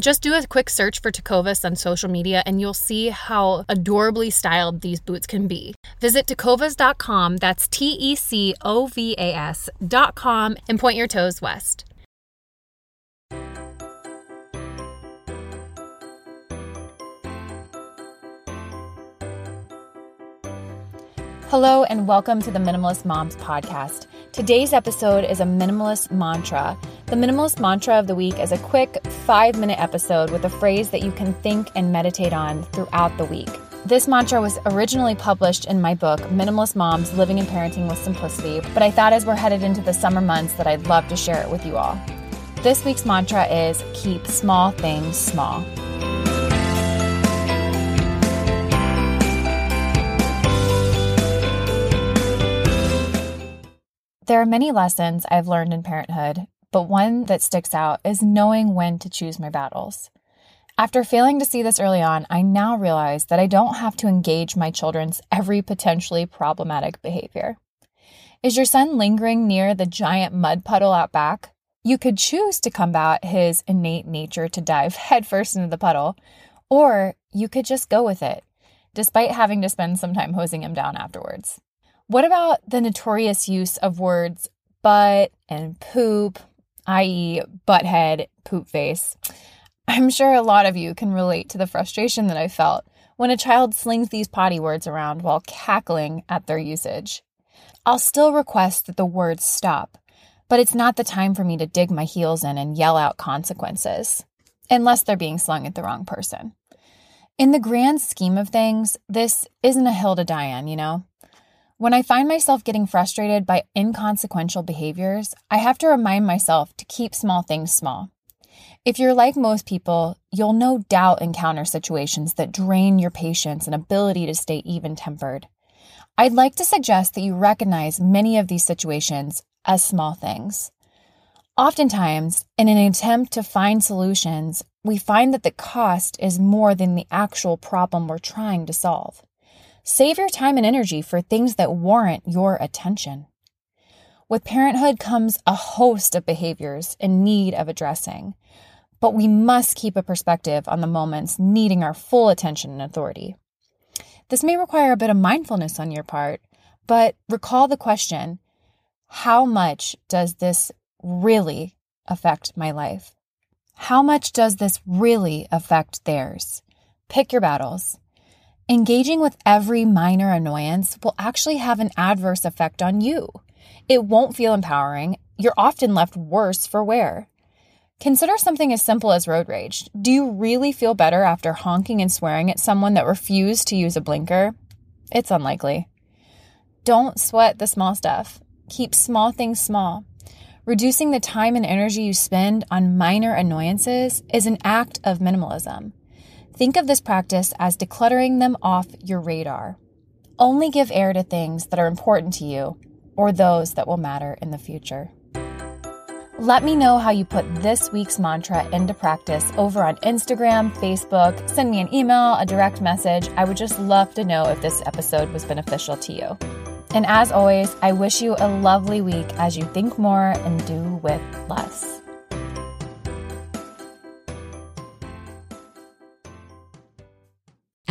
Just do a quick search for Tecovas on social media and you'll see how adorably styled these boots can be. Visit tecovas.com, that's T E C O V A S.com, and point your toes west. Hello, and welcome to the Minimalist Moms Podcast. Today's episode is a minimalist mantra. The minimalist mantra of the week is a quick five minute episode with a phrase that you can think and meditate on throughout the week. This mantra was originally published in my book, Minimalist Moms Living and Parenting with Simplicity, but I thought as we're headed into the summer months that I'd love to share it with you all. This week's mantra is keep small things small. There are many lessons I've learned in parenthood, but one that sticks out is knowing when to choose my battles. After failing to see this early on, I now realize that I don't have to engage my children's every potentially problematic behavior. Is your son lingering near the giant mud puddle out back? You could choose to combat his innate nature to dive headfirst into the puddle, or you could just go with it, despite having to spend some time hosing him down afterwards. What about the notorious use of words butt and poop, i.e., butthead, poop face? I'm sure a lot of you can relate to the frustration that I felt when a child slings these potty words around while cackling at their usage. I'll still request that the words stop, but it's not the time for me to dig my heels in and yell out consequences, unless they're being slung at the wrong person. In the grand scheme of things, this isn't a hill to die on, you know? When I find myself getting frustrated by inconsequential behaviors, I have to remind myself to keep small things small. If you're like most people, you'll no doubt encounter situations that drain your patience and ability to stay even tempered. I'd like to suggest that you recognize many of these situations as small things. Oftentimes, in an attempt to find solutions, we find that the cost is more than the actual problem we're trying to solve. Save your time and energy for things that warrant your attention. With parenthood comes a host of behaviors in need of addressing, but we must keep a perspective on the moments needing our full attention and authority. This may require a bit of mindfulness on your part, but recall the question how much does this really affect my life? How much does this really affect theirs? Pick your battles. Engaging with every minor annoyance will actually have an adverse effect on you. It won't feel empowering. You're often left worse for wear. Consider something as simple as road rage. Do you really feel better after honking and swearing at someone that refused to use a blinker? It's unlikely. Don't sweat the small stuff. Keep small things small. Reducing the time and energy you spend on minor annoyances is an act of minimalism. Think of this practice as decluttering them off your radar. Only give air to things that are important to you or those that will matter in the future. Let me know how you put this week's mantra into practice over on Instagram, Facebook. Send me an email, a direct message. I would just love to know if this episode was beneficial to you. And as always, I wish you a lovely week as you think more and do with less.